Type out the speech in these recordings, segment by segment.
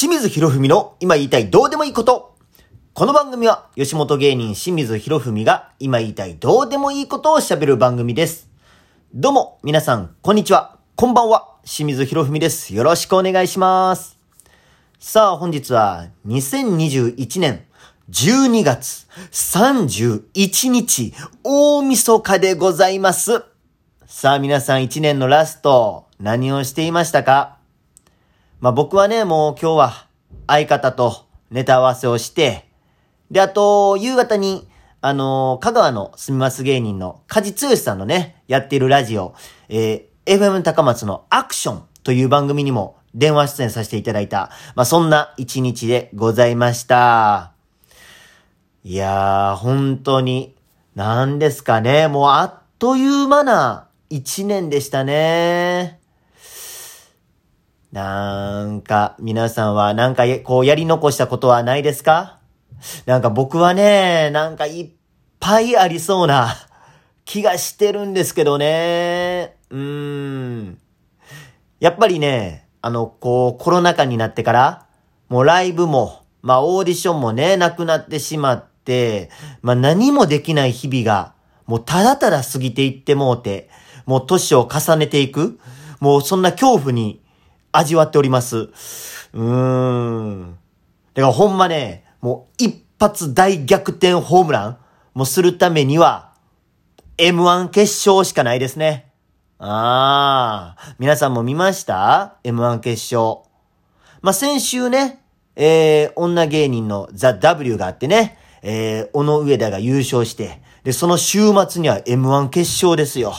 清水博文の今言いたいどうでもいいこと。この番組は吉本芸人清水博文が今言いたいどうでもいいことを喋る番組です。どうも皆さん、こんにちは。こんばんは。清水博文です。よろしくお願いします。さあ本日は2021年12月31日大晦日でございます。さあ皆さん一年のラスト何をしていましたか？まあ僕はね、もう今日は相方とネタ合わせをして、で、あと、夕方に、あのー香川の住みます芸人の梶剛さんのね、やっているラジオ、えー FM 高松のアクションという番組にも電話出演させていただいた、まあそんな一日でございました。いやー、本当に、なんですかね、もうあっという間な一年でしたね。なんか、皆さんはなんかこうやり残したことはないですか？なんか僕はね、なんかいっぱいありそうな 気がしてるんですけどね。うーん。やっぱりね、あの、こう、コロナ禍になってから、もうライブも、まあオーディションもね、なくなってしまって、まあ何もできない日々が、もうただただ過ぎていってもうて、もう年を重ねていく、もうそんな恐怖に味わっております。うーん。だからほんまね、もう一発大逆転ホームランもするためには、M1 決勝しかないですね。ああ、皆さんも見ました ?M1 決勝。まあ、先週ね、えー、女芸人のザ・ W があってね、えー、小野上田が優勝して、で、その週末には M1 決勝ですよ。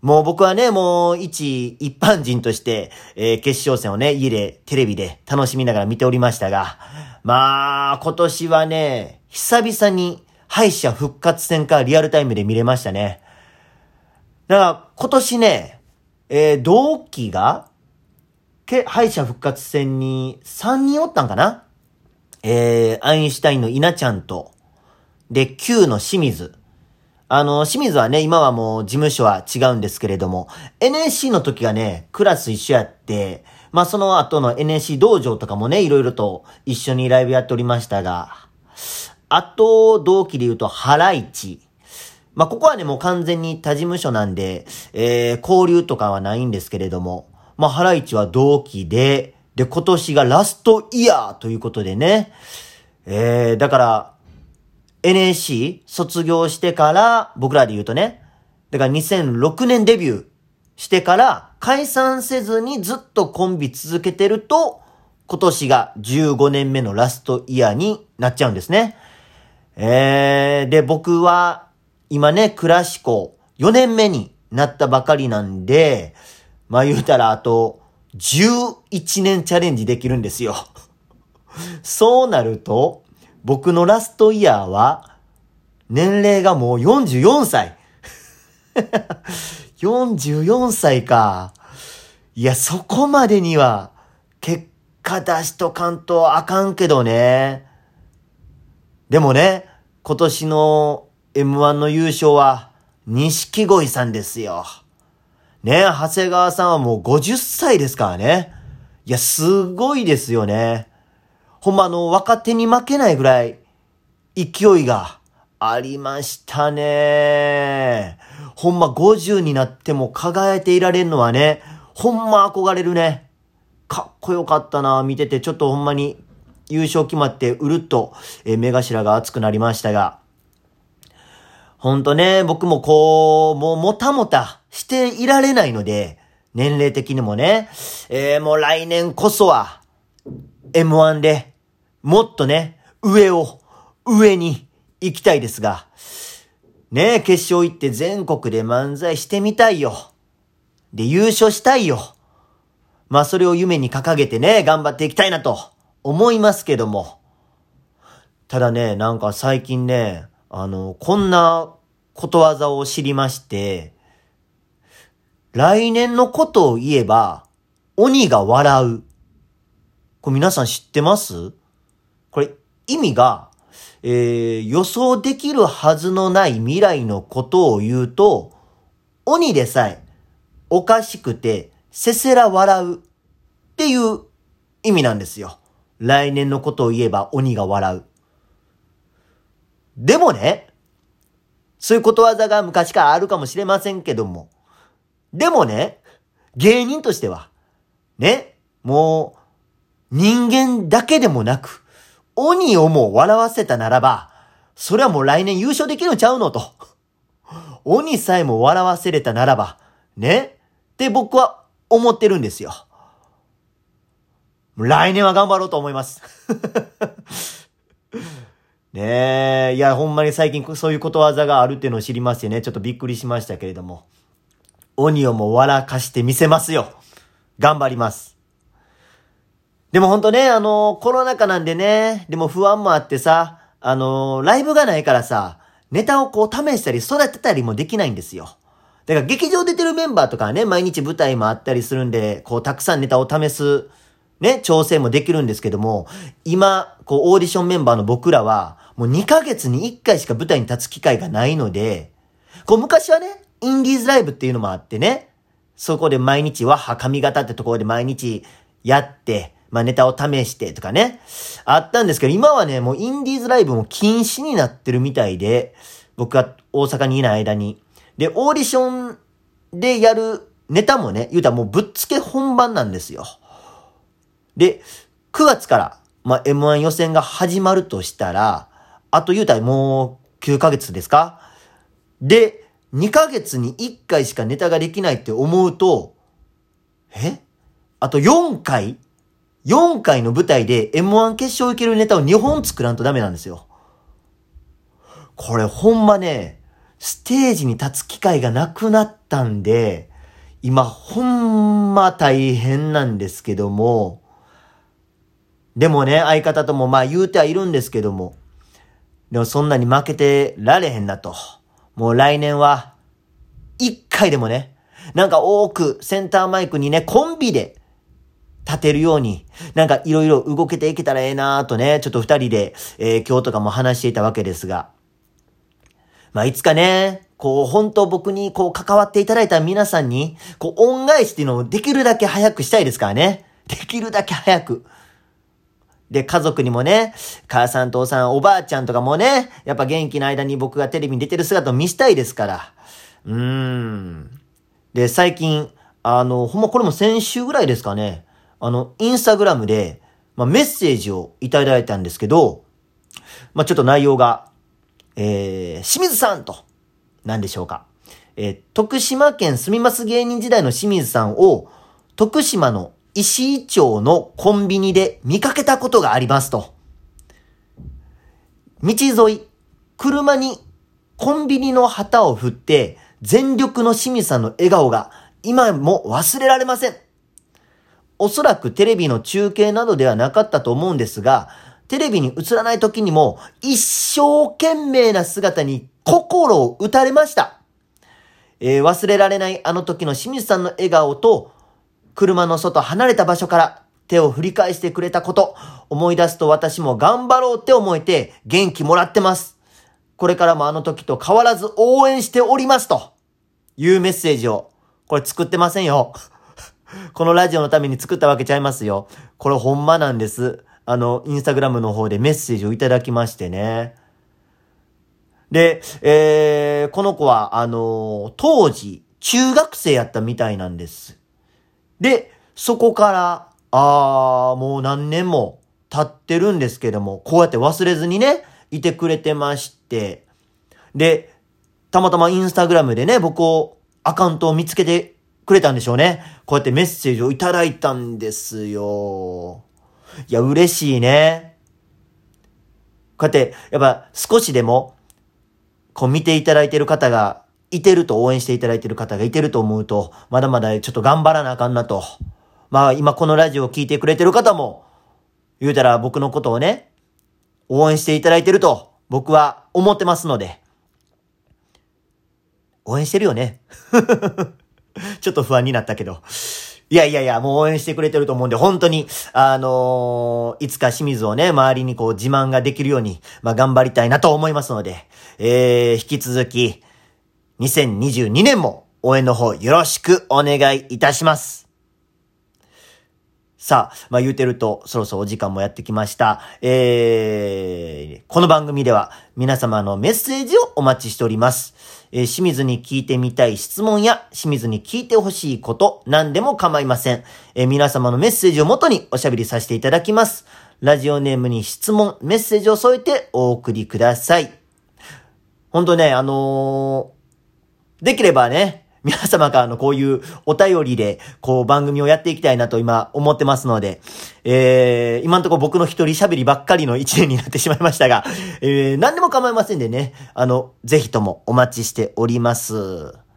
もう僕はね、もう一一般人として、えー決勝戦をね、家で、テレビで楽しみながら見ておりましたが、まあ、今年はね、久々に敗者復活戦かリアルタイムで見れましたね。だから、今年ね、えー同期が、け、敗者復活戦に3人おったんかな？えー、アインシュタインの稲ちゃんと、で、Q の清水。あの、清水はね、今はもう事務所は違うんですけれども、NSC の時がね、クラス一緒やって、まあその後の NSC 道場とかもね、いろいろと一緒にライブやっておりましたが、あと、同期で言うと、ハライチ。まあここはね、もう完全に他事務所なんで、えー、交流とかはないんですけれども、まあハライチは同期で、で、今年がラストイヤーということでね、えー、だから、NSC 卒業してから、僕らで言うとね、だから2006年デビューしてから解散せずにずっとコンビ続けてると、今年が15年目のラストイヤーになっちゃうんですね。えー、で、僕は今ね、クラシコ4年目になったばかりなんで、まあ言うたらあと11年チャレンジできるんですよ。そうなると、僕のラストイヤーは、年齢がもう44歳。44歳か。いや、そこまでには、結果出しとかんとあかんけどね。でもね、今年の M1 の優勝は、錦鯉さんですよ。ね、長谷川さんはもう50歳ですからね。いや、すごいですよね。ほんまあの、若手に負けないぐらい、勢いがありましたね。ほんま50になっても輝いていられるのはね、ほんま憧れるね。かっこよかったな、見てて、ちょっとほんまに優勝決まって、うるっと、え目頭が熱くなりましたが。ほんとね、僕もこう、もうもたもたしていられないので、年齢的にもね、えーもう来年こそは、M1 で、もっとね、上を、上に行きたいですが、ねえ、決勝行って全国で漫才してみたいよ。で、優勝したいよ。まあ、それを夢に掲げてね、頑張っていきたいなと思いますけども。ただね、なんか最近ね、あの、こんなことわざを知りまして、来年のことを言えば、鬼が笑う。これ皆さん知ってます？これ意味が、えー、予想できるはずのない未来のことを言うと、鬼でさえおかしくてせせら笑うっていう意味なんですよ。来年のことを言えば鬼が笑う。でもね、そういうことわざが昔からあるかもしれませんけども。でもね、芸人としては、ね、もう、人間だけでもなく、鬼をも笑わせたならば、それはもう来年優勝できるんちゃうのと。鬼さえも笑わせれたならば、ね？って僕は思ってるんですよ。来年は頑張ろうと思います。ねえ、いや、ほんまに最近そういうことわざがあるっていうのを知りましてね、ちょっとびっくりしましたけれども。鬼をも笑かしてみせますよ。頑張ります。でもほんとね、あの、コロナ禍なんでね、でも不安もあってさ、あの、ライブがないからさ、ネタをこう試したり育てたりもできないんですよ。だから劇場出てるメンバーとかね、毎日舞台もあったりするんで、こうたくさんネタを試す、ね、調整もできるんですけども、今、こうオーディションメンバーの僕らは、もう2ヶ月に1回しか舞台に立つ機会がないので、こう昔はね、インディーズライブっていうのもあってね、そこで毎日は髪型ってところで毎日やって、まあネタを試してとかね、あったんですけど、今はね、もうインディーズライブも禁止になってるみたいで、僕が大阪にいない間に。で、オーディションでやるネタもね、言うたらもうぶっつけ本番なんですよ。で、9月から、まあ M1 予選が始まるとしたら、あと言うたらもう9ヶ月ですか？で、2ヶ月に1回しかネタができないって思うと、え？あと4回 ?4 回の舞台で M1 決勝行けるネタを2本作らんとダメなんですよ。これほんまね、ステージに立つ機会がなくなったんで、今ほんま大変なんですけども、でもね、相方ともまあ言うてはいるんですけども、でもそんなに負けてられへんなと。もう来年は、一回でもね、なんか多くセンターマイクにね、コンビで立てるように、なんかいろいろ動けていけたらええなーとね、ちょっと二人で、えー、今日とかも話していたわけですが、まあいつかね、こう本当僕にこう関わっていただいた皆さんに、こう恩返しっていうのをできるだけ早くしたいですからね。できるだけ早く。で、家族にもね、母さん、父さん、おばあちゃんとかもね、やっぱ元気な間に僕がテレビに出てる姿を見したいですから。うーん。で、最近、あの、ほんまこれも先週ぐらいですかね、あの、インスタグラムで、まあ、メッセージをいただいたんですけど、まあ、ちょっと内容が、えー、清水さんと、何でしょうか。えー、徳島県住みます芸人時代の清水さんを、徳島の石井町のコンビニで見かけたことがありますと。道沿い、車にコンビニの旗を振って全力の清水さんの笑顔が今も忘れられません。おそらくテレビの中継などではなかったと思うんですが、テレビに映らない時にも一生懸命な姿に心を打たれました。えー、忘れられないあの時の清水さんの笑顔と車の外離れた場所から手を振り返してくれたこと、思い出すと私も頑張ろうって思えて元気もらってます。これからもあの時と変わらず応援しておりますというメッセージを、これ作ってませんよ。このラジオのために作ったわけちゃいますよ。これほんまなんです。あの、インスタグラムの方でメッセージをいただきましてね。で、えー、この子は、あの当時、中学生やったみたいなんです。で、そこから、あー、もう何年も経ってるんですけども、こうやって忘れずにね、いてくれてまして、で、たまたまインスタグラムでね、僕を、アカウントを見つけてくれたんでしょうね。こうやってメッセージをいただいたんですよ。いや、嬉しいね。こうやって、やっぱ少しでも、こう見ていただいてる方がいてると応援していただいてる方がいてると思うと、まだまだちょっと頑張らなあかんなと。まあ今このラジオを聴いてくれてる方も、言うたら僕のことをね、応援していただいてると僕は思ってますので、応援してるよね。ちょっと不安になったけど。いやいやいや、もう応援してくれてると思うんで、本当に、あのー、いつか清水をね、周りにこう自慢ができるように、まあ頑張りたいなと思いますので、えー、引き続き、2022年も応援の方よろしくお願いいたします。さあ、まあ言うてると、そろそろお時間もやってきました。えー、この番組では皆様のメッセージをお待ちしております。えー、清水に聞いてみたい質問や清水に聞いてほしいこと、何でも構いません。えー、皆様のメッセージをもとにおしゃべりさせていただきます。ラジオネームに質問、メッセージを添えてお送りください。ほんとね、あのー、できればね、皆様からのこういうお便りで、こう番組をやっていきたいなと今思ってますので、えー、今んところ僕の一人喋りばっかりの一年になってしまいましたが、えー、何でも構いませんでね、あの、ぜひともお待ちしております。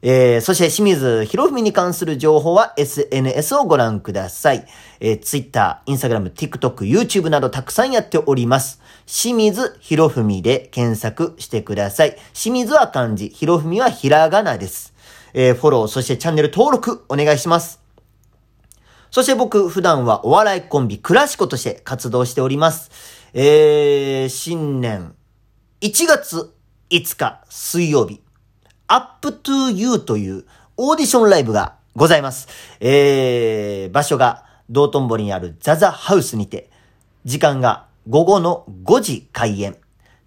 えー、そして清水博文に関する情報は SNS をご覧ください。えー、Twitter、Instagram、TikTok、YouTube などたくさんやっております。清水博文で検索してください。清水は漢字、博文はひらがなです。えー、フォロー、そしてチャンネル登録お願いします。そして僕、普段はお笑いコンビ、クラシコとして活動しております。えー、新年1月5日水曜日。up to you というオーディションライブがございます。えー、場所が道頓堀にあるザザハウスにて、時間が午後の5時開演。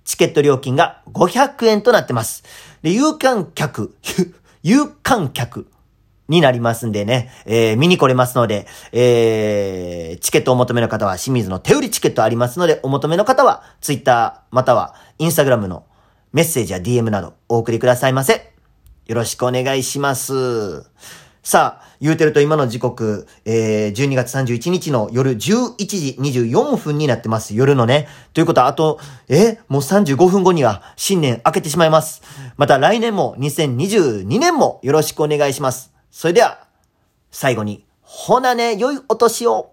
チケット料金が500円となってます。で、有観客、有観客になりますんでね、えー、見に来れますので、えー、チケットお求めの方は清水の手売りチケットありますので、お求めの方は、ツイッターまたはインスタグラムのメッセージや DM などお送りくださいませ。よろしくお願いします。さあ、言うてると今の時刻、えー、12月31日の夜11時24分になってます。夜のね。ということは、あと、えもう35分後には新年明けてしまいます。また来年も2022年もよろしくお願いします。それでは、最後に、ほなね、良いお年を。